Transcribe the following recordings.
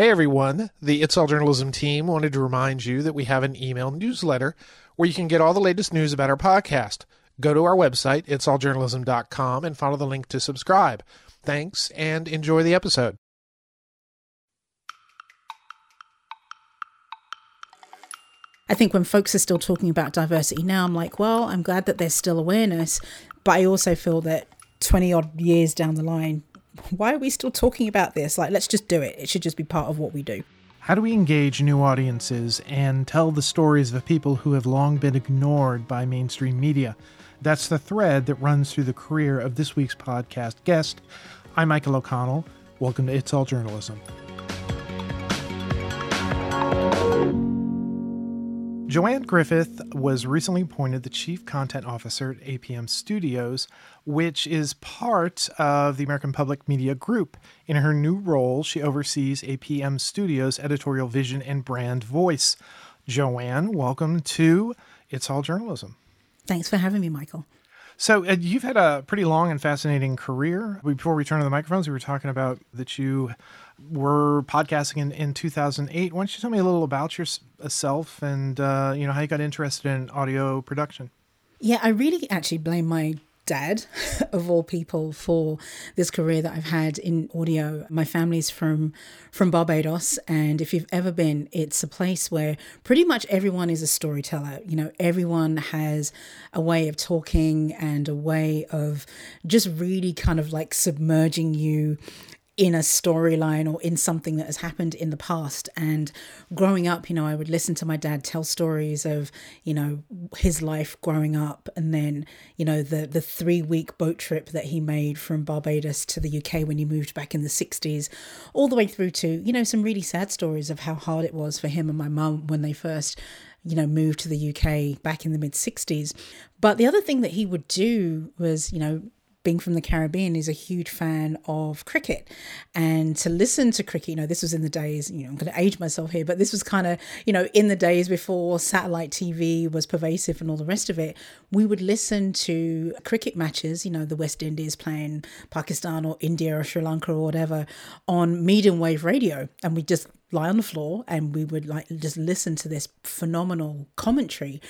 Hey everyone, the It's All Journalism team wanted to remind you that we have an email newsletter where you can get all the latest news about our podcast. Go to our website, itsalljournalism.com, and follow the link to subscribe. Thanks and enjoy the episode. I think when folks are still talking about diversity now, I'm like, well, I'm glad that there's still awareness, but I also feel that 20 odd years down the line, why are we still talking about this? Like, let's just do it. It should just be part of what we do. How do we engage new audiences and tell the stories of people who have long been ignored by mainstream media? That's the thread that runs through the career of this week's podcast guest. I'm Michael O'Connell. Welcome to It's All Journalism. Joanne Griffith was recently appointed the Chief Content Officer at APM Studios, which is part of the American Public Media Group. In her new role, she oversees APM Studios' editorial vision and brand voice. Joanne, welcome to It's All Journalism. Thanks for having me, Michael. So uh, you've had a pretty long and fascinating career. Before we turn to the microphones, we were talking about that you were podcasting in, in 2008. Why don't you tell me a little about yourself and uh, you know how you got interested in audio production? Yeah, I really actually blame my dad, of all people, for this career that I've had in audio. My family's from from Barbados, and if you've ever been, it's a place where pretty much everyone is a storyteller. You know, everyone has a way of talking and a way of just really kind of like submerging you in a storyline or in something that has happened in the past. And growing up, you know, I would listen to my dad tell stories of, you know, his life growing up and then, you know, the the three week boat trip that he made from Barbados to the UK when he moved back in the 60s, all the way through to, you know, some really sad stories of how hard it was for him and my mum when they first you know, moved to the UK back in the mid 60s. But the other thing that he would do was, you know, being from the Caribbean, is a huge fan of cricket. And to listen to cricket, you know, this was in the days, you know, I'm going to age myself here, but this was kind of, you know, in the days before satellite TV was pervasive and all the rest of it. We would listen to cricket matches, you know, the West Indies playing Pakistan or India or Sri Lanka or whatever on medium wave radio. And we just lie on the floor and we would like just listen to this phenomenal commentary.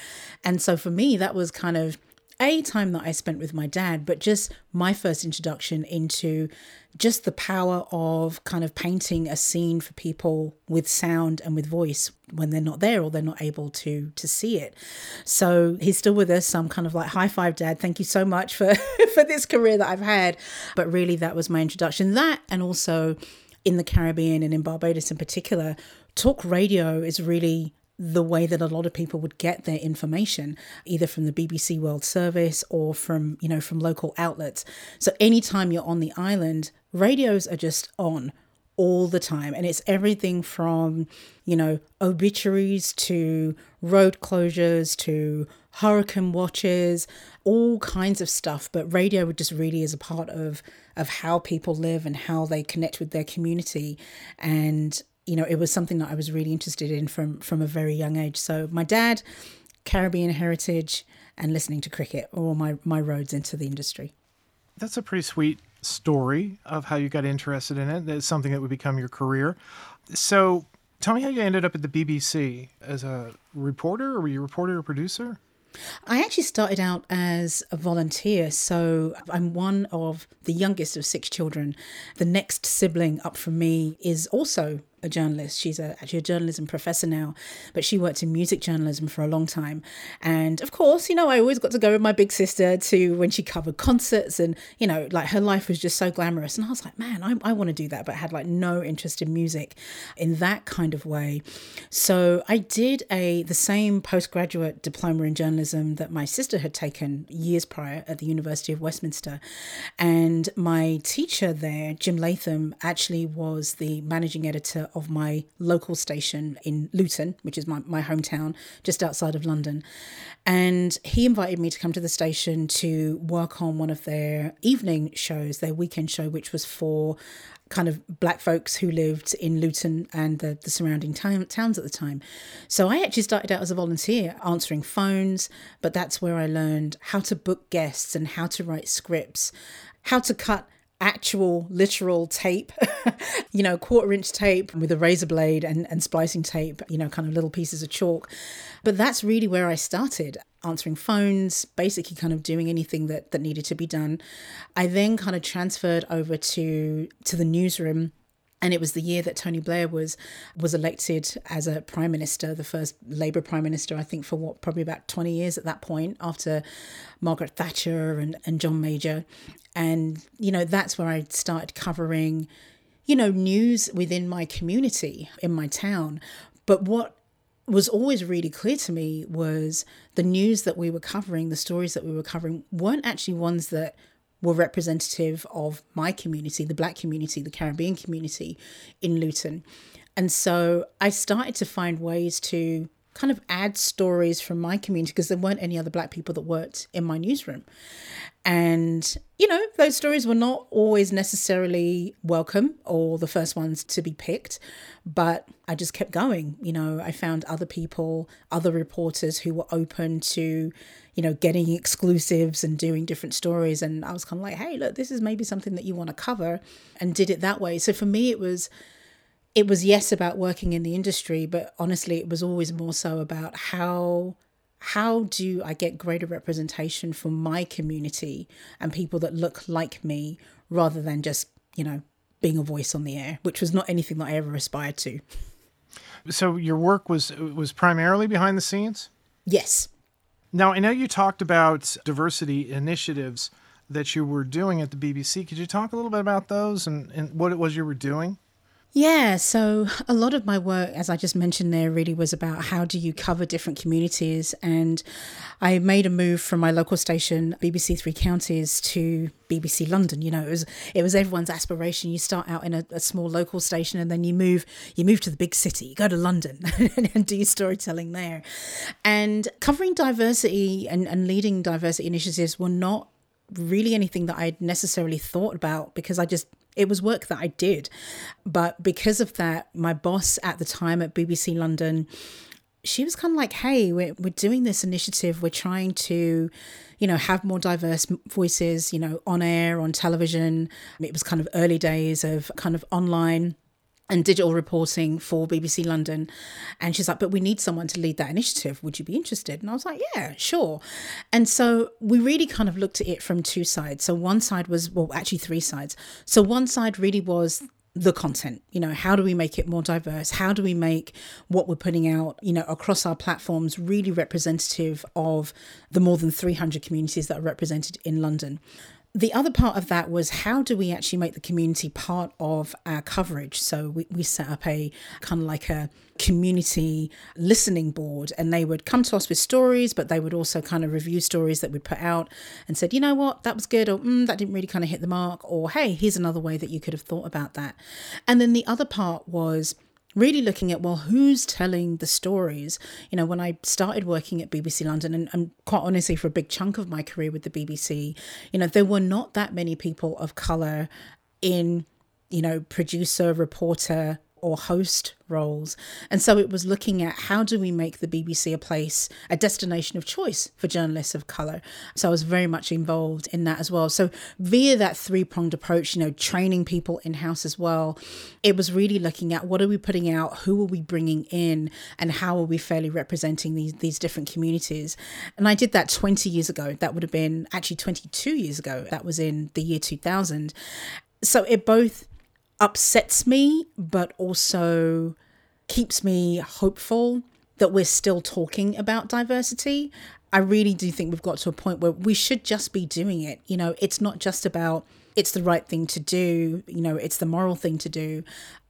And so for me, that was kind of a time that I spent with my dad, but just my first introduction into just the power of kind of painting a scene for people with sound and with voice when they're not there or they're not able to to see it. So he's still with us. So I'm kind of like high five, Dad. Thank you so much for for this career that I've had. But really, that was my introduction. That and also in the Caribbean and in Barbados in particular, talk radio is really the way that a lot of people would get their information either from the BBC World Service or from you know from local outlets. So anytime you're on the island radios are just on all the time. And it's everything from you know obituaries to road closures to hurricane watches all kinds of stuff. But radio just really is a part of of how people live and how they connect with their community. And you know, it was something that I was really interested in from from a very young age. So my dad, Caribbean heritage, and listening to cricket are all my my roads into the industry. That's a pretty sweet story of how you got interested in it. It's something that would become your career. So tell me how you ended up at the BBC as a reporter, or were you a reporter or producer? I actually started out as a volunteer. So I'm one of the youngest of six children. The next sibling up from me is also a journalist. She's a, actually a journalism professor now, but she worked in music journalism for a long time. And of course, you know, I always got to go with my big sister to when she covered concerts and, you know, like her life was just so glamorous. And I was like, man, I, I want to do that, but I had like no interest in music in that kind of way. So I did a the same postgraduate diploma in journalism that my sister had taken years prior at the University of Westminster. And my teacher there, Jim Latham, actually was the managing editor of my local station in Luton, which is my, my hometown, just outside of London. And he invited me to come to the station to work on one of their evening shows, their weekend show, which was for kind of black folks who lived in Luton and the, the surrounding town, towns at the time. So I actually started out as a volunteer answering phones, but that's where I learned how to book guests and how to write scripts, how to cut actual literal tape, you know, quarter inch tape with a razor blade and, and splicing tape, you know, kind of little pieces of chalk. But that's really where I started answering phones, basically kind of doing anything that, that needed to be done. I then kind of transferred over to to the newsroom and it was the year that Tony Blair was was elected as a prime minister, the first Labour prime minister, I think, for what probably about twenty years at that point, after Margaret Thatcher and, and John Major, and you know that's where I started covering, you know, news within my community in my town. But what was always really clear to me was the news that we were covering, the stories that we were covering, weren't actually ones that were representative of my community, the black community, the Caribbean community in Luton. And so I started to find ways to kind of add stories from my community because there weren't any other black people that worked in my newsroom. And, you know, those stories were not always necessarily welcome or the first ones to be picked, but I just kept going. You know, I found other people, other reporters who were open to, you know, getting exclusives and doing different stories. And I was kind of like, hey, look, this is maybe something that you want to cover and did it that way. So for me, it was it was yes about working in the industry, but honestly, it was always more so about how how do I get greater representation for my community and people that look like me rather than just, you know, being a voice on the air, which was not anything that I ever aspired to. So your work was was primarily behind the scenes? Yes. Now, I know you talked about diversity initiatives that you were doing at the BBC. Could you talk a little bit about those and, and what it was you were doing? Yeah, so a lot of my work, as I just mentioned there, really was about how do you cover different communities. And I made a move from my local station, BBC Three Counties, to BBC London. You know, it was it was everyone's aspiration. You start out in a, a small local station, and then you move you move to the big city. You go to London and do your storytelling there. And covering diversity and, and leading diversity initiatives were not really anything that I'd necessarily thought about because I just it was work that I did. But because of that, my boss at the time at BBC London, she was kind of like, hey, we're, we're doing this initiative. We're trying to, you know, have more diverse voices, you know, on air, on television. It was kind of early days of kind of online and digital reporting for BBC London. And she's like, but we need someone to lead that initiative. Would you be interested? And I was like, yeah, sure. And so we really kind of looked at it from two sides. So one side was, well, actually three sides. So one side really was the content you know how do we make it more diverse how do we make what we're putting out you know across our platforms really representative of the more than 300 communities that are represented in london the other part of that was how do we actually make the community part of our coverage? So we, we set up a kind of like a community listening board and they would come to us with stories, but they would also kind of review stories that we'd put out and said, you know what, that was good, or mm, that didn't really kind of hit the mark, or hey, here's another way that you could have thought about that. And then the other part was really looking at well who's telling the stories? You know when i started working at bbc london and, and, quite honestly for a big chunk of my career with the bbc you know there were not that many people of color in you know producer reporter or host roles. And so it was looking at how do we make the BBC a place, a destination of choice for journalists of colour. So I was very much involved in that as well. So via that three pronged approach, you know, training people in house as well, it was really looking at what are we putting out, who are we bringing in, and how are we fairly representing these, these different communities. And I did that 20 years ago. That would have been actually 22 years ago. That was in the year 2000. So it both upsets me, but also keeps me hopeful that we're still talking about diversity. I really do think we've got to a point where we should just be doing it. You know, it's not just about it's the right thing to do, you know, it's the moral thing to do.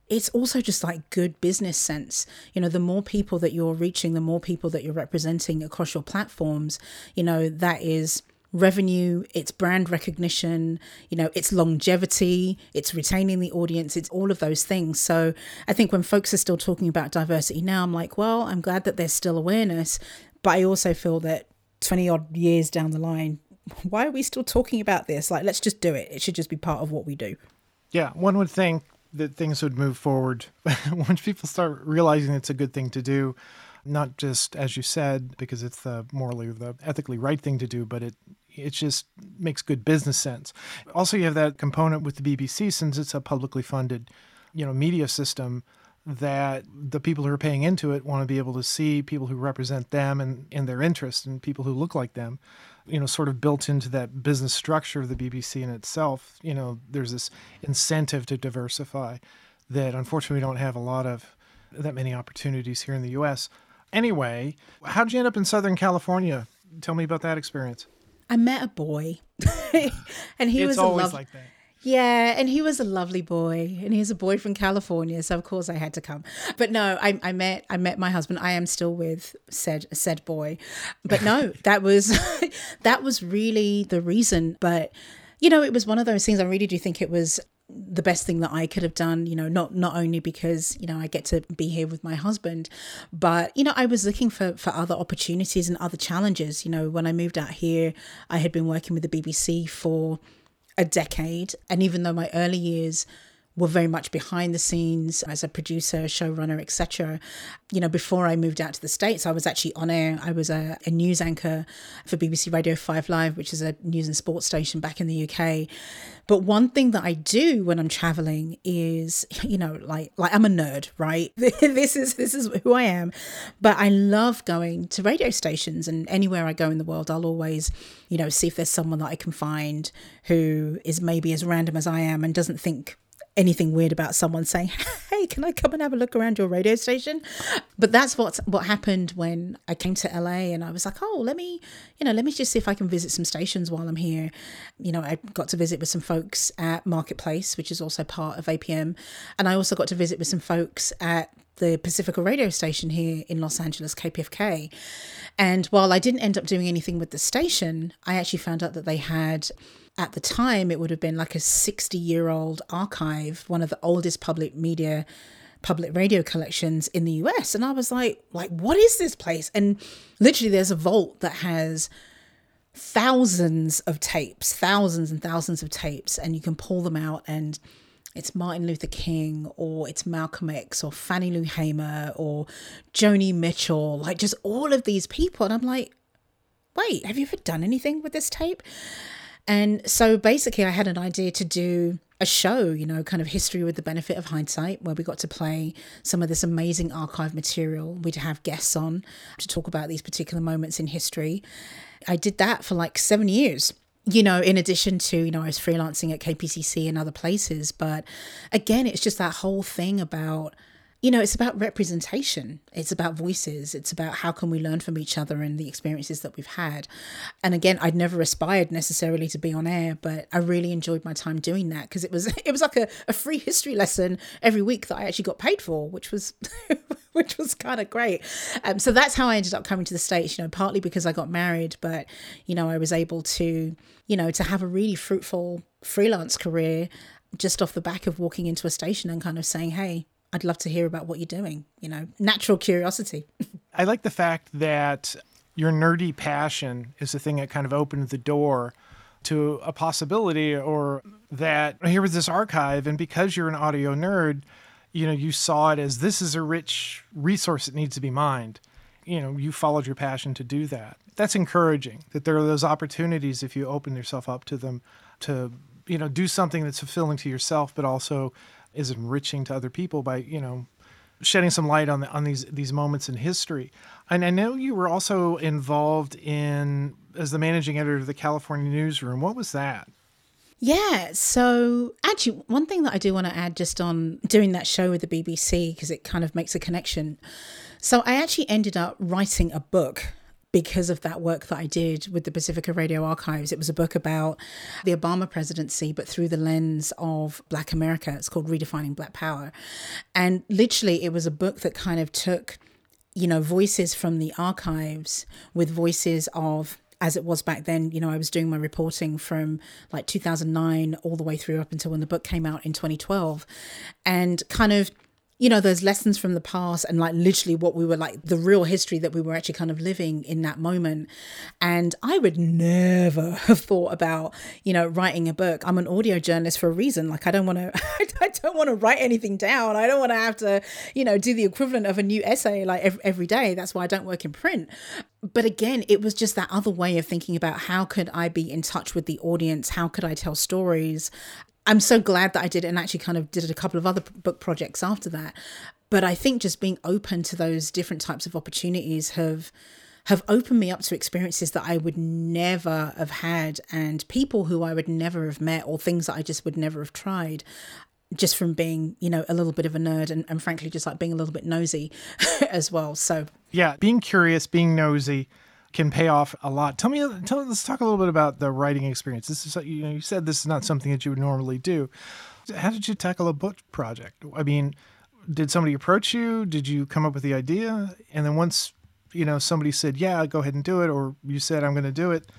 It's also just like good business sense. You know, the more people that you're reaching, the more people that you're representing across your platforms, you know, that is revenue, it's brand recognition, you know, it's longevity, it's retaining the audience, it's all of those things. So I think when folks are still talking about diversity now, I'm like, well, I'm glad that there's still awareness, but I also feel that 20 odd years down the line, why are we still talking about this? Like, let's just do it. It should just be part of what we do. Yeah, one would think that things would move forward once people start realizing it's a good thing to do. Not just as you said because it's the morally the ethically right thing to do, but it it just makes good business sense. Also, you have that component with the BBC since it's a publicly funded, you know, media system that the people who are paying into it want to be able to see people who represent them and, and their interests and people who look like them you know sort of built into that business structure of the bbc in itself you know there's this incentive to diversify that unfortunately we don't have a lot of that many opportunities here in the us anyway how did you end up in southern california tell me about that experience I met a boy, and he it's was always a lov- like that yeah, and he was a lovely boy, and he's a boy from California, so of course I had to come. But no, I, I met I met my husband. I am still with said said boy, but no, that was that was really the reason. But you know, it was one of those things. I really do think it was the best thing that I could have done, you know, not not only because, you know, I get to be here with my husband, but you know, I was looking for for other opportunities and other challenges. You know, when I moved out here, I had been working with the BBC for a decade, and even though my early years were very much behind the scenes as a producer, showrunner, etc. You know, before I moved out to the States, I was actually on air. I was a, a, news anchor for BBC Radio 5 Live, which is a news and sports station back in the UK. But one thing that I do when I'm traveling is, you know, like like I'm a nerd, right? this is this is who I am. But I love going to radio stations and anywhere I go in the world, I'll always, you know, see if there's someone that I can find who is maybe as random as I am and doesn't think anything weird about someone saying, "Hey, can I come and have a look around your radio station?" But that's what what happened when I came to LA, and I was like, "Oh, let me, you know, let me just see if I can visit some stations while I'm here." You know, I got to visit with some folks at Marketplace, which is also part of APM, and I also got to visit with some folks at the Pacifica radio station here in Los Angeles, KPFK. And while I didn't end up doing anything with the station, I actually found out that they had at the time it would have been like a 60 year old archive one of the oldest public media public radio collections in the US and I was like like what is this place? And literally there's a vault that has thousands of tapes thousands and thousands of tapes and you can pull them out and it's Martin Luther King or it's Malcolm X or Fannie Lou Hamer or Joni Mitchell like just all of these people. And I'm like wait have you ever done anything with this tape and so basically, I had an idea to do a show, you know, kind of history with the benefit of hindsight, where we got to play some of this amazing archive material. We'd have guests on to talk about these particular moments in history. I did that for like seven years you know, in addition to, you know, I was freelancing at KPCC and other places. But again, it's just that whole thing about you know, it's about representation. It's about voices. It's about how can we learn from each other and the experiences that we've had. And again, I'd never aspired necessarily to be on air, but I really enjoyed my time doing that because it was it was like a, a free history lesson every week that I actually got paid for, which was which was kind of great. Um, so that's how I ended up coming to the States, you know, partly because I got married, but you know, I was able to, you know, to have a really fruitful freelance career just off the back of walking into a station and kind of saying, hey, I'd love to hear about what you're doing, you know, natural curiosity. I like the fact that your nerdy passion is the thing that kind of opened the door to a possibility or that here was this archive and because you're an audio nerd, you know, you saw it as this is a rich resource that needs to be mined. You know, you followed your passion to do that. That's encouraging that there are those opportunities if you open yourself up to them to, you know, do something that's fulfilling to yourself, but also is enriching to other people by you know shedding some light on the, on these these moments in history. And I know you were also involved in as the managing editor of the California Newsroom. What was that? Yeah, so actually, one thing that I do want to add just on doing that show with the BBC, because it kind of makes a connection. So, I actually ended up writing a book because of that work that I did with the Pacifica Radio Archives. It was a book about the Obama presidency, but through the lens of Black America. It's called Redefining Black Power. And literally, it was a book that kind of took, you know, voices from the archives with voices of as it was back then, you know, I was doing my reporting from like 2009 all the way through up until when the book came out in 2012 and kind of you know, those lessons from the past and like literally what we were like, the real history that we were actually kind of living in that moment. And I would never have thought about, you know, writing a book. I'm an audio journalist for a reason. Like, I don't want to, I don't want to write anything down. I don't want to have to, you know, do the equivalent of a new essay like every, every day. That's why I don't work in print. But again, it was just that other way of thinking about how could I be in touch with the audience? How could I tell stories? I'm so glad that I did it and actually kind of did a couple of other book projects after that. But I think just being open to those different types of opportunities have have opened me up to experiences that I would never have had and people who I would never have met or things that I just would never have tried just from being, you know, a little bit of a nerd and, and frankly just like being a little bit nosy as well. So yeah, being curious, being nosy can pay off a lot. Tell me, tell let's talk a little bit about the writing experience. This is you know you said this is not something that you would normally do. How did you tackle a book project? I mean, did somebody approach you? Did you come up with the idea? And then once you know somebody said, "Yeah, go ahead and do it," or you said, "I'm going to do it,"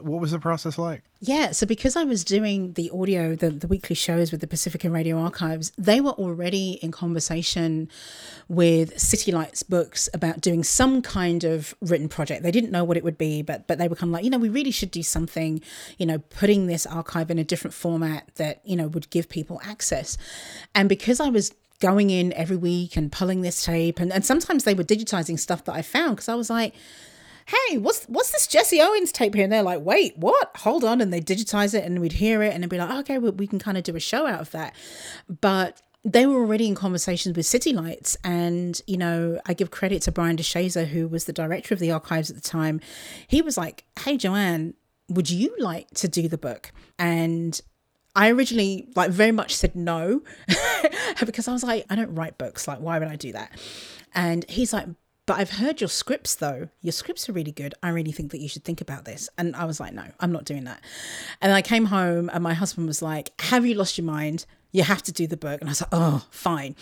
what was the process like? Yeah, so because I was doing the audio, the, the weekly shows with the Pacifica Radio Archives, they were already in conversation with City Lights Books about doing some kind of written project. They didn't know what it would be, but but they were kind of like, you know, we really should do something, you know, putting this archive in a different format that you know would give people access. And because I was going in every week and pulling this tape, and, and sometimes they were digitizing stuff that I found because I was like hey, what's what's this Jesse Owens tape here? And they're like, wait, what? Hold on. And they digitize it and we'd hear it and it'd be like, okay, well, we can kind of do a show out of that. But they were already in conversations with City Lights. And, you know, I give credit to Brian DeShazor, who was the director of the archives at the time. He was like, hey, Joanne, would you like to do the book? And I originally like very much said no because I was like, I don't write books. Like, why would I do that? And he's like, but I've heard your scripts though. Your scripts are really good. I really think that you should think about this. And I was like, no, I'm not doing that. And I came home and my husband was like, Have you lost your mind? You have to do the book. And I was like, Oh, fine.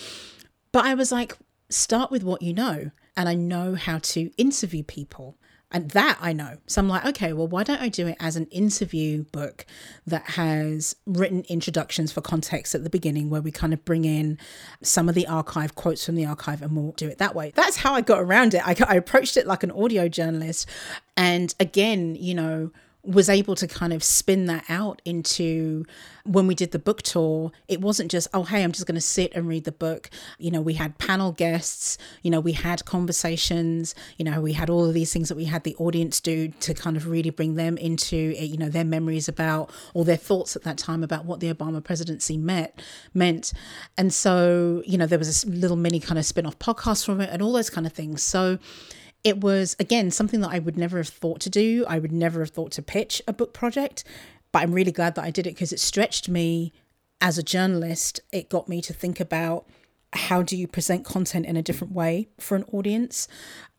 But I was like, Start with what you know. And I know how to interview people. And that I know. So I'm like, okay, well, why don't I do it as an interview book that has written introductions for context at the beginning where we kind of bring in some of the archive quotes from the archive and we'll do it that way. That's how I got around it. I, I approached it like an audio journalist. And again, you know, was able to kind of spin that out into when we did the book tour it wasn't just oh hey i'm just going to sit and read the book. You know we had panel guests you know we had conversations you know we had all of these things that we had the audience do to kind of really bring them into eh, you know their memories about or their thoughts at that time about what the obama presidency met meant. And so you know there was a little mini kind of spin-off podcast from it and all those kind of things. So it was again something that I would never have thought to do. I would never have thought to pitch a book project, but I'm really glad that I did it because it stretched me as a journalist. It got me to think about how do you present content in a different way for an audience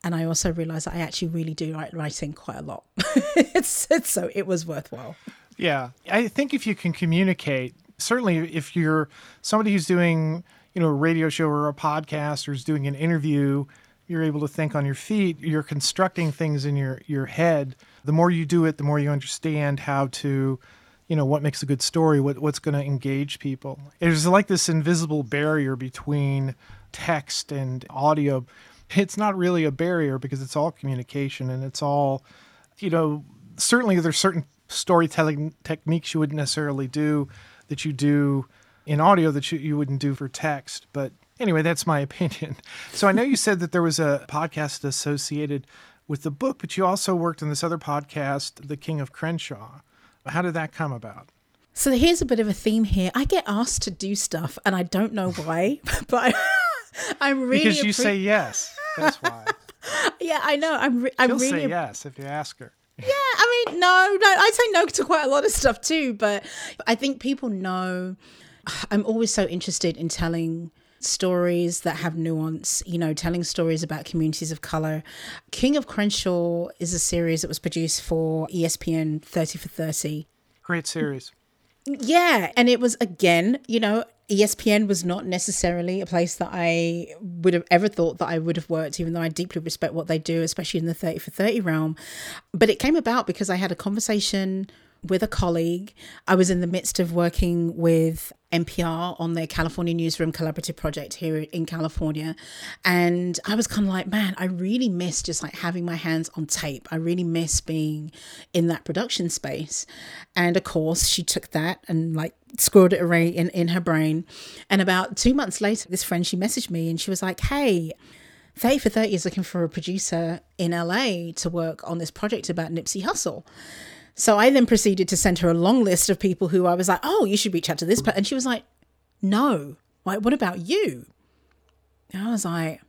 and i also realized that i actually really do like writing quite a lot it's, it's, so it was worthwhile yeah i think if you can communicate certainly if you're somebody who's doing you know a radio show or a podcast or is doing an interview you're able to think on your feet you're constructing things in your your head. The more you do it the more you understand how to you know what makes a good story what what's going to engage people. There's like this invisible barrier between text and audio. It's not really a barrier because it's all communication and it's all you know certainly there's certain storytelling techniques you wouldn't necessarily do that you do in audio that you, you wouldn't do for text but Anyway, that's my opinion. So I know you said that there was a podcast associated with the book, but you also worked on this other podcast, The King of Crenshaw. How did that come about? So here's a bit of a theme here. I get asked to do stuff, and I don't know why, but I, am really because you appre- say yes. That's why. yeah, I know. I'm. Re- I'm really say yes if you ask her. Yeah, I mean, no, no. I say no to quite a lot of stuff too, but I think people know. I'm always so interested in telling stories that have nuance, you know, telling stories about communities of color. King of Crenshaw is a series that was produced for ESPN 30 for 30. Great series. Yeah. And it was, again, you know, ESPN was not necessarily a place that I would have ever thought that I would have worked, even though I deeply respect what they do, especially in the 30 for 30 realm. But it came about because I had a conversation with a colleague. I was in the midst of working with NPR on their California Newsroom Collaborative Project here in California. And I was kind of like, man, I really miss just like having my hands on tape. I really miss being in that production space. And of course, she took that and like squirreled it away in, in her brain. And about two months later, this friend, she messaged me and she was like, hey, 30 for 30 is looking for a producer in LA to work on this project about Nipsey Hussle. So I then proceeded to send her a long list of people who I was like, oh, you should reach out to this. And she was like, no. Like, what about you? And I was like,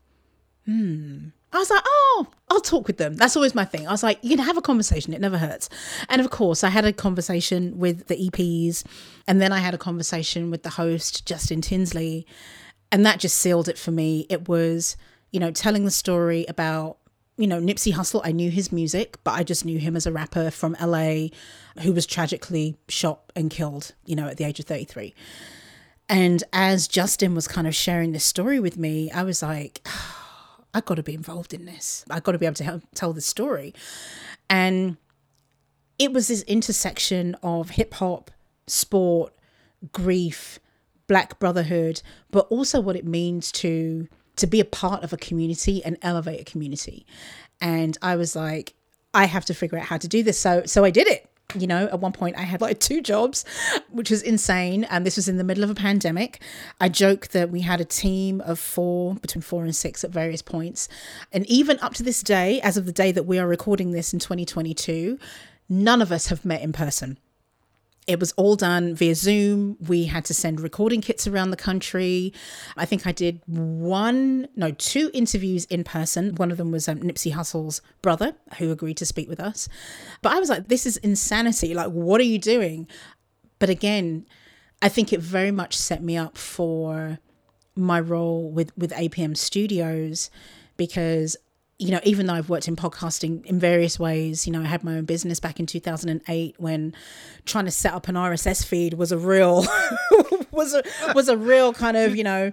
hmm. I was like, oh, I'll talk with them. That's always my thing. I was like, you can have a conversation. It never hurts. And of course, I had a conversation with the EPs. And then I had a conversation with the host, Justin Tinsley. And that just sealed it for me. It was, you know, telling the story about you know, Nipsey Hussle, I knew his music, but I just knew him as a rapper from LA who was tragically shot and killed, you know, at the age of 33. And as Justin was kind of sharing this story with me, I was like, oh, I got to be involved in this. I got to be able to help tell the story. And it was this intersection of hip hop, sport, grief, black brotherhood, but also what it means to to be a part of a community and elevate a community. And I was like, I have to figure out how to do this. So so I did it. You know, at one point I had like two jobs, which was insane. And this was in the middle of a pandemic. I joke that we had a team of four, between four and six at various points. And even up to this day, as of the day that we are recording this in 2022, none of us have met in person it was all done via Zoom. We had to send recording kits around the country. I think I did one, no, two interviews in person. One of them was um, Nipsey Hussle's brother, who agreed to speak with us. But I was like, this is insanity. Like, what are you doing? But again, I think it very much set me up for my role with, with APM Studios because you know, even though I've worked in podcasting in various ways, you know, I had my own business back in 2008 when trying to set up an RSS feed was a real was a was a real kind of, you know.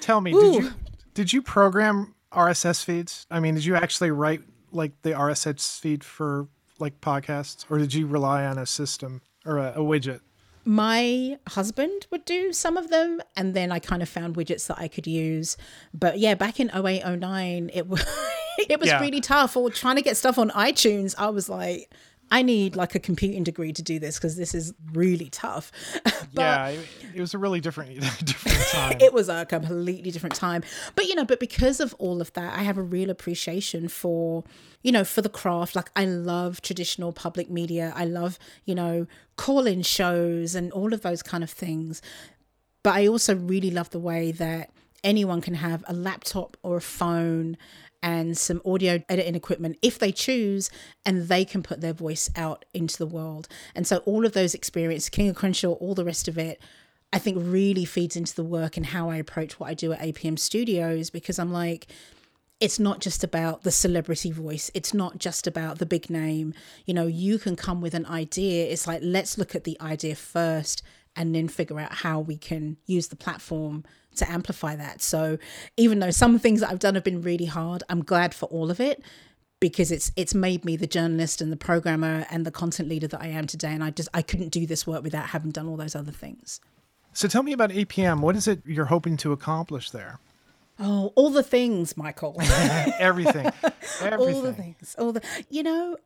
Tell me, ooh. did you did you program RSS feeds? I mean, did you actually write like the RSS feed for like podcasts or did you rely on a system or a, a widget? my husband would do some of them and then I kind of found widgets that I could use. But yeah, back in 08, 09, it was it was yeah. really tough. Or trying to get stuff on iTunes, I was like, I need like a computing degree to do this because this is really tough. yeah, it was a really different different time. it was a completely different time. But you know, but because of all of that, I have a real appreciation for, you know, for the craft. Like I love traditional public media. I love, you know, call-in shows and all of those kind of things. But I also really love the way that anyone can have a laptop or a phone and some audio editing equipment if they choose, and they can put their voice out into the world. And so, all of those experiences, King of Crenshaw, all the rest of it, I think really feeds into the work and how I approach what I do at APM Studios because I'm like, it's not just about the celebrity voice. It's not just about the big name. You know, you can come with an idea. It's like, let's look at the idea first and then figure out how we can use the platform to amplify that. So even though some things that I've done have been really hard, I'm glad for all of it because it's it's made me the journalist and the programmer and the content leader that I am today and I just I couldn't do this work without having done all those other things. So tell me about APM. What is it you're hoping to accomplish there? Oh, all the things, Michael. Everything. Everything. All the things. All the you know,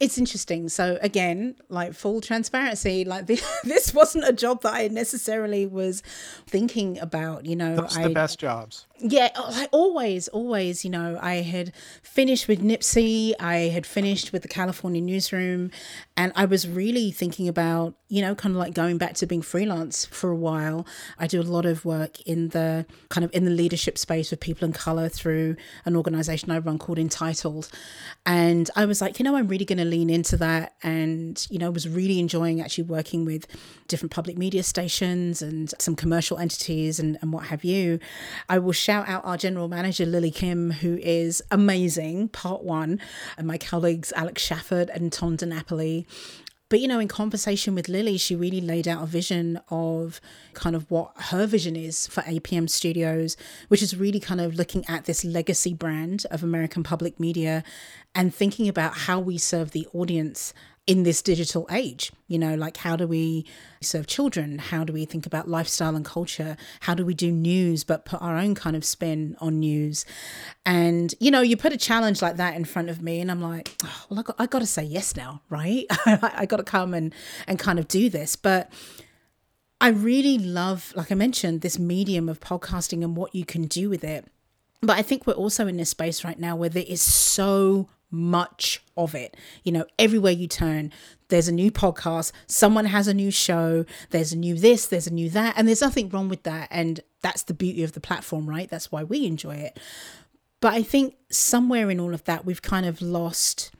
it's interesting. So again, like full transparency, like this, this wasn't a job that I necessarily was thinking about. You know, those the best jobs yeah, oh, I always, always, you know, I had finished with Nipsey, I had finished with the California newsroom, and I was really thinking about, you know, kind of like going back to being freelance for a while. I do a lot of work in the kind of in the leadership space with people in color through an organization I run called Entitled. And I was like, you know, I'm really going to lean into that. And, you know, was really enjoying actually working with different public media stations and some commercial entities and, and what have you. I will shout out our general manager, Lily Kim, who is amazing, part one, and my colleagues, Alex Shafford and Tom DiNapoli. But, you know, in conversation with Lily, she really laid out a vision of kind of what her vision is for APM Studios, which is really kind of looking at this legacy brand of American public media and thinking about how we serve the audience in this digital age. You know, like how do we serve children? How do we think about lifestyle and culture? How do we do news but put our own kind of spin on news? And, you know, you put a challenge like that in front of me and I'm like, oh, well, I got, I got to say yes now, right? I got to come and, and kind of do this. But I really love, like I mentioned, this medium of podcasting and what you can do with it. But I think we're also in this space right now where there is so much of it. You know, everywhere you turn, there's a new podcast, someone has a new show, there's a new this, there's a new that, and there's nothing wrong with that. And that's the beauty of the platform, right? That's why we enjoy it. But I think somewhere in all of that, we've kind of lost,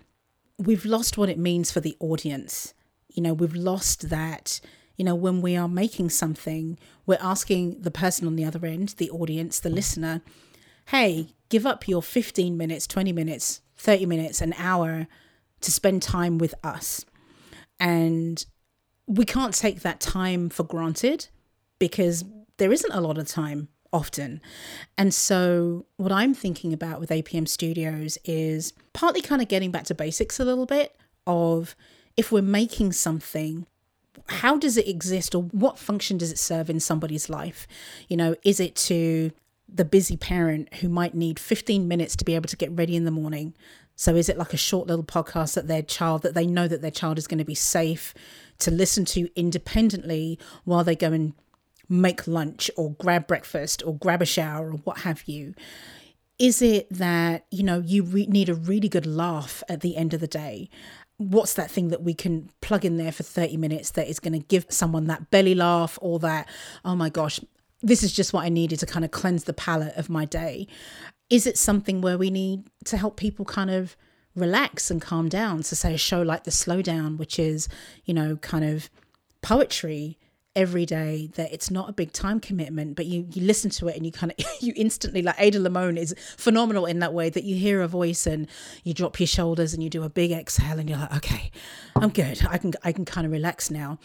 we've lost what it means for the audience. You know, we've lost that. You know, when we are making something, we're asking the person on the other end, the audience, the listener, hey, give up your 15 minutes, 20 minutes, 30 minutes, an hour to spend time with us. And we can't take that time for granted because there isn't a lot of time often. And so, what I'm thinking about with APM Studios is partly kind of getting back to basics a little bit of if we're making something, how does it exist or what function does it serve in somebody's life? You know, is it to the busy parent who might need 15 minutes to be able to get ready in the morning. So is it like a short little podcast that their child that they know that their child is going to be safe to listen to independently while they go and make lunch or grab breakfast or grab a shower or what have you? Is it that, you know, you re- need a really good laugh at the end of the day? what's that thing that we can plug in there for 30 minutes that is going to give someone that belly laugh or that oh my gosh this is just what I needed to kind of cleanse the palate of my day. Is it something where we need to help people kind of relax and calm down? So, say a show like The Slowdown, which is, you know, kind of poetry every day that it's not a big time commitment but you you listen to it and you kind of you instantly like Ada Limon is phenomenal in that way that you hear a voice and you drop your shoulders and you do a big exhale and you're like okay I'm good I can I can kind of relax now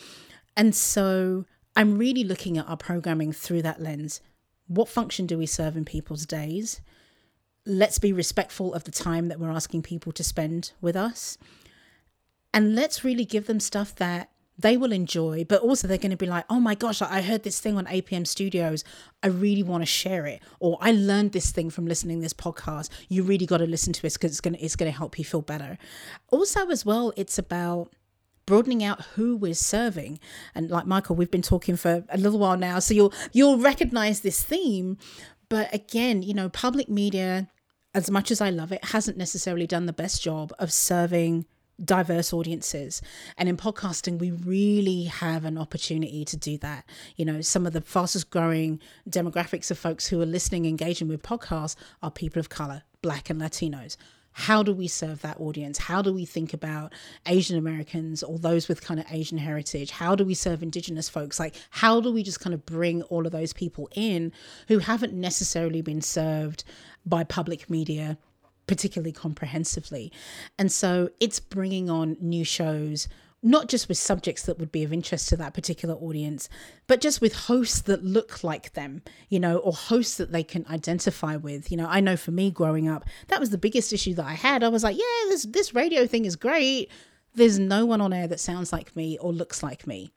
and so I'm really looking at our programming through that lens. What function do we serve in people's days? Let's be respectful of the time that we're asking people to spend with us. And let's really give them stuff that they will enjoy, but also they're going to be like, oh my gosh, I heard this thing on APM Studios. I really want to share it. Or I learned this thing from listening to this podcast. You really got to listen to this because it's going to, it's going to help you feel better. Also, as well, it's about broadening out who we're serving. And like Michael, we've been talking for a little while now, so you'll you'll recognize this theme. But again, you know, public media, as much as I love it, hasn't necessarily done the best job of serving diverse audiences. And in podcasting, we really have an opportunity to do that. You know, some of the fastest growing demographics of folks who are listening, engaging with podcasts are people of color, Black and Latinos how do we serve that audience? How do we think about Asian Americans or those with kind of Asian heritage? How do we serve Indigenous folks? Like, how do we just kind of bring all of those people in who haven't necessarily been served by public media? particularly comprehensively. And so it's bringing on new shows not just with subjects that would be of interest to that particular audience, but just with hosts that look like them, you know, or hosts that they can identify with. You know, I know for me growing up, that was the biggest issue that I had. I was like, yeah, this this radio thing is great. There's no one on air that sounds like me or looks like me.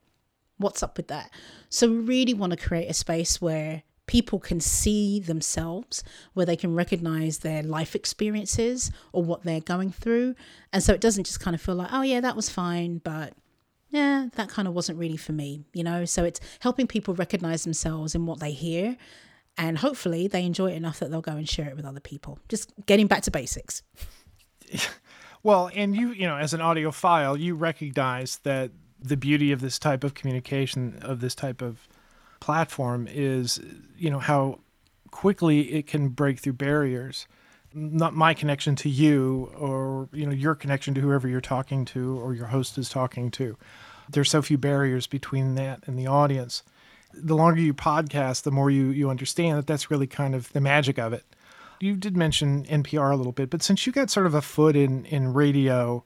What's up with that? So we really want to create a space where people can see themselves, where they can recognize their life experiences or what they're going through. And so it doesn't just kind of feel like, oh, yeah, that was fine, but yeah, that kind of wasn't really for me, you know? So it's helping people recognize themselves in what they hear. And hopefully they enjoy it enough that they'll go and share it with other people. Just getting back to basics. Well, and you, you know, as an audiophile, you recognize that the beauty of this type of communication, of this type of platform is, you know, how quickly it can break through barriers. Not my connection to you or, you know, your connection to whoever you're talking to or your host is talking to. There's so few barriers between that and the audience. The longer you podcast, the more you, you understand that that's really kind of the magic of it. You did mention NPR a little bit, but since you got sort of a foot in, in radio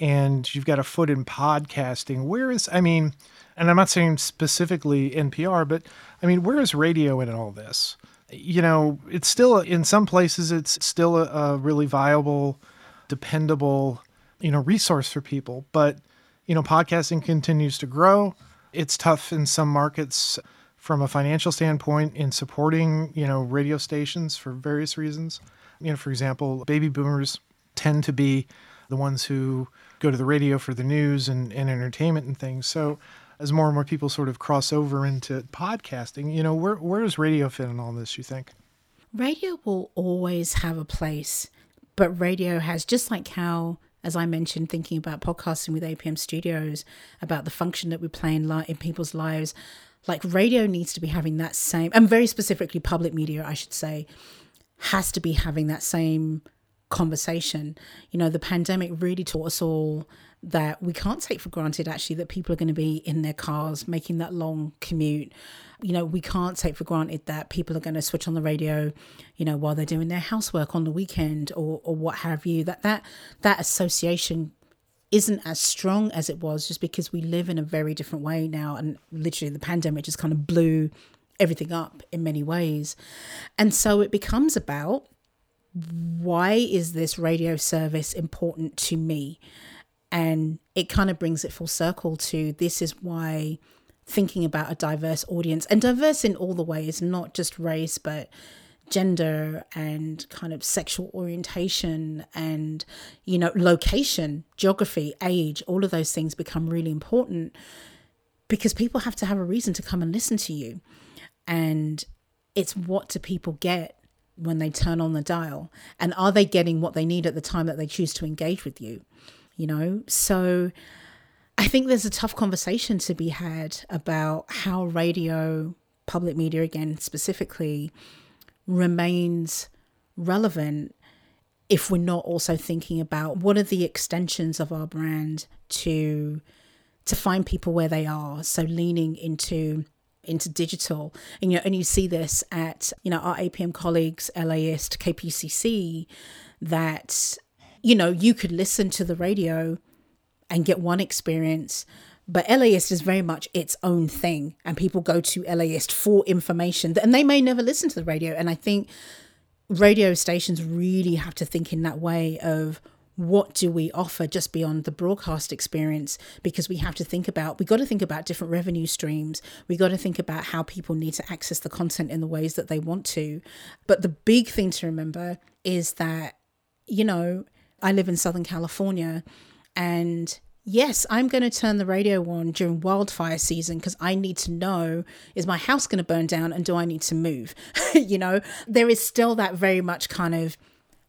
and you've got a foot in podcasting, where is, I mean, and I'm not saying specifically NPR, but I mean, where is radio in all this? You know, it's still in some places, it's still a, a really viable, dependable you know, resource for people. But, you know, podcasting continues to grow. It's tough in some markets from a financial standpoint in supporting, you know, radio stations for various reasons. You know, for example, baby boomers tend to be the ones who go to the radio for the news and, and entertainment and things. So as more and more people sort of cross over into podcasting, you know, where where does radio fit in all this, you think? Radio will always have a place, but radio has just like how as I mentioned, thinking about podcasting with APM Studios, about the function that we play in, li- in people's lives, like radio needs to be having that same, and very specifically public media, I should say, has to be having that same conversation. You know, the pandemic really taught us all that we can't take for granted actually that people are going to be in their cars making that long commute. You know, we can't take for granted that people are going to switch on the radio, you know, while they're doing their housework on the weekend or or what have you. That that that association isn't as strong as it was just because we live in a very different way now and literally the pandemic just kind of blew everything up in many ways. And so it becomes about why is this radio service important to me? And it kind of brings it full circle to this is why thinking about a diverse audience and diverse in all the ways, not just race, but gender and kind of sexual orientation and, you know, location, geography, age, all of those things become really important because people have to have a reason to come and listen to you. And it's what do people get when they turn on the dial? And are they getting what they need at the time that they choose to engage with you? You know, so I think there's a tough conversation to be had about how radio, public media again specifically, remains relevant if we're not also thinking about what are the extensions of our brand to to find people where they are. So leaning into into digital. And you know and you see this at you know our apm colleagues laist kpcc that you know you could listen to the radio and get one experience but LAist is very much its own thing, and people go to LAist for information, and they may never listen to the radio. And I think radio stations really have to think in that way of what do we offer just beyond the broadcast experience because we have to think about we got to think about different revenue streams we got to think about how people need to access the content in the ways that they want to but the big thing to remember is that you know i live in southern california and yes, I'm going to turn the radio on during wildfire season because I need to know is my house going to burn down and do I need to move? you know, there is still that very much kind of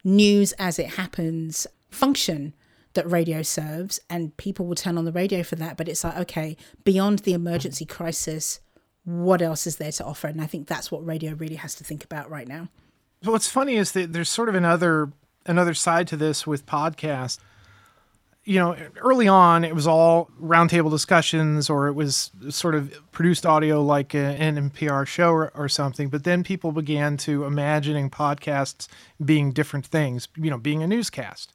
news as it happens function that radio serves, and people will turn on the radio for that. But it's like, okay, beyond the emergency crisis, what else is there to offer? And I think that's what radio really has to think about right now. What's funny is that there's sort of another another side to this with podcasts you know, early on, it was all roundtable discussions or it was sort of produced audio like a, an NPR show or, or, something. But then people began to imagining podcasts being different things, you know, being a newscast.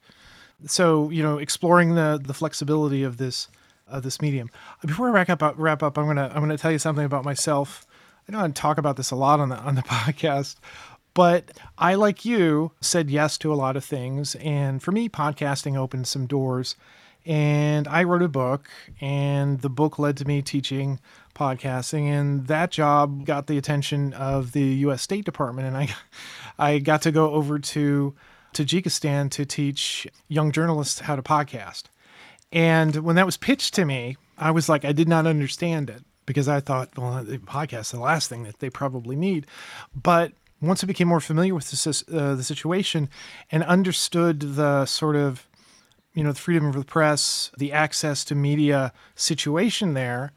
So, you know, exploring the, the flexibility of this of this medium. Before I wrap up, uh, wrap up, I'm gonna I'm gonna tell you something about myself. I don't talk about this a lot on the on the podcast, but I, like you, said yes to a lot of things. And for me, podcasting opened some doors. And I wrote a book, and the book led to me teaching podcasting. And that job got the attention of the US State Department. And I, I got to go over to Tajikistan to teach young journalists how to podcast. And when that was pitched to me, I was like, I did not understand it because I thought, well, the podcast is the last thing that they probably need. But once I became more familiar with the, uh, the situation and understood the sort of, you know, the freedom of the press, the access to media situation there,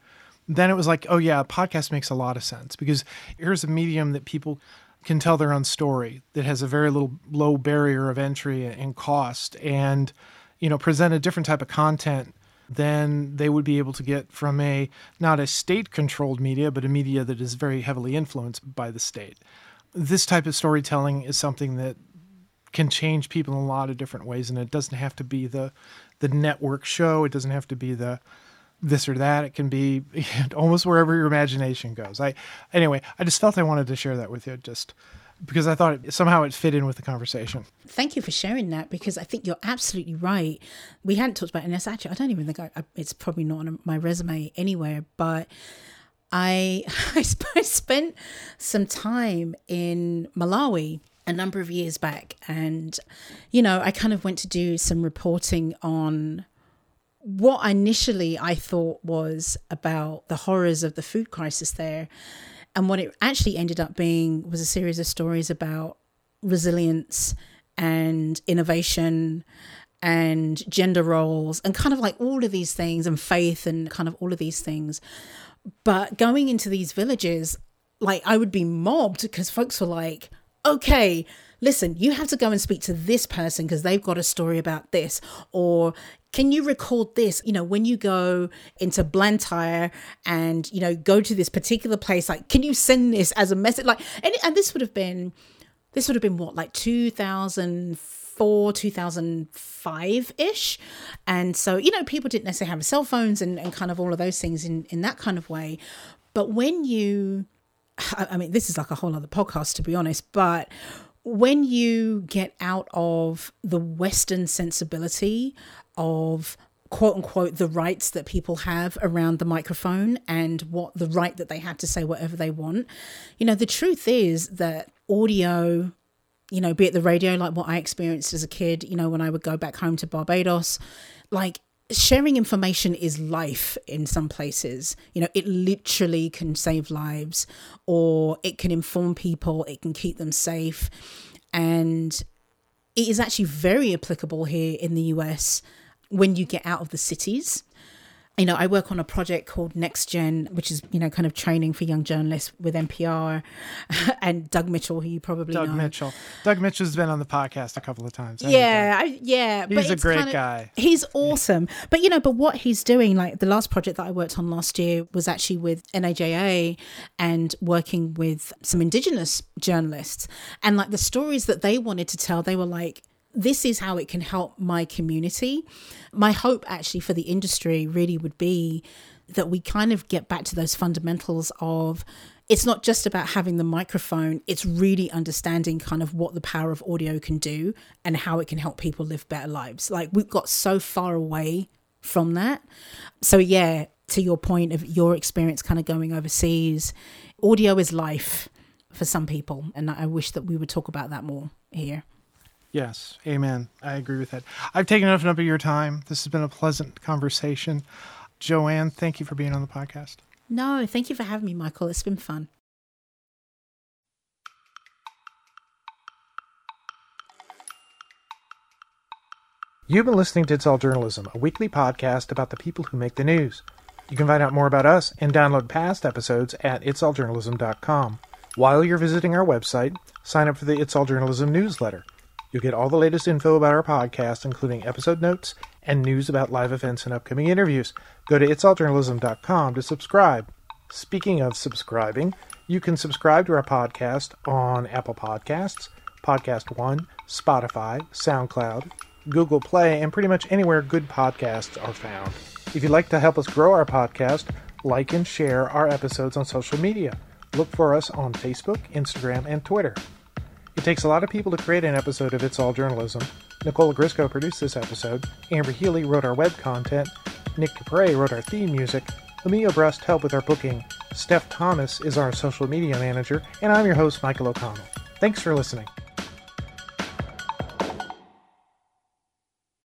then it was like, oh yeah, podcast makes a lot of sense because here's a medium that people can tell their own story that has a very little low barrier of entry and cost and you know present a different type of content than they would be able to get from a not a state controlled media but a media that is very heavily influenced by the state this type of storytelling is something that can change people in a lot of different ways and it doesn't have to be the the network show it doesn't have to be the this or that it can be almost wherever your imagination goes i anyway i just felt i wanted to share that with you just because I thought it, somehow it fit in with the conversation. Thank you for sharing that because I think you're absolutely right. We hadn't talked about it's actually, I don't even think I, it's probably not on my resume anywhere, but I, I spent some time in Malawi a number of years back. And, you know, I kind of went to do some reporting on what initially I thought was about the horrors of the food crisis there. And what it actually ended up being was a series of stories about resilience and innovation and gender roles and kind of like all of these things and faith and kind of all of these things. But going into these villages, like I would be mobbed because folks were like, okay, listen, you have to go and speak to this person because they've got a story about this. Or can you record this? You know, when you go into Blantyre and, you know, go to this particular place, like, can you send this as a message? Like, and, and this would have been, this would have been what, like 2004, 2005 ish. And so, you know, people didn't necessarily have cell phones and, and kind of all of those things in, in that kind of way. But when you, I mean, this is like a whole other podcast, to be honest, but when you get out of the Western sensibility of quote unquote the rights that people have around the microphone and what the right that they have to say whatever they want, you know, the truth is that audio, you know, be it the radio, like what I experienced as a kid, you know, when I would go back home to Barbados, like sharing information is life in some places. You know, it literally can save lives or it can inform people, it can keep them safe. And it is actually very applicable here in the US when you get out of the cities you know, I work on a project called Next Gen, which is, you know, kind of training for young journalists with NPR and Doug Mitchell, who you probably Doug know. Mitchell. Doug Mitchell's been on the podcast a couple of times. Yeah, I, yeah. He's a great kind of, guy. He's awesome. But, you know, but what he's doing, like the last project that I worked on last year was actually with NAJA and working with some Indigenous journalists. And like the stories that they wanted to tell, they were like, this is how it can help my community. My hope actually for the industry really would be that we kind of get back to those fundamentals of it's not just about having the microphone, it's really understanding kind of what the power of audio can do and how it can help people live better lives. Like we've got so far away from that. So, yeah, to your point of your experience kind of going overseas, audio is life for some people. And I wish that we would talk about that more here. Yes, amen. I agree with that. I've taken enough of your time. This has been a pleasant conversation. Joanne, thank you for being on the podcast. No, thank you for having me, Michael. It's been fun. You've been listening to It's All Journalism, a weekly podcast about the people who make the news. You can find out more about us and download past episodes at itsalljournalism.com. While you're visiting our website, sign up for the It's All Journalism newsletter. You'll get all the latest info about our podcast, including episode notes and news about live events and upcoming interviews. Go to itsalljournalism.com to subscribe. Speaking of subscribing, you can subscribe to our podcast on Apple Podcasts, Podcast One, Spotify, SoundCloud, Google Play, and pretty much anywhere good podcasts are found. If you'd like to help us grow our podcast, like and share our episodes on social media. Look for us on Facebook, Instagram, and Twitter. It takes a lot of people to create an episode of It's All Journalism. Nicola Grisco produced this episode, Amber Healy wrote our web content, Nick Capre wrote our theme music, Emilio Brust helped with our booking, Steph Thomas is our social media manager, and I'm your host, Michael O'Connell. Thanks for listening.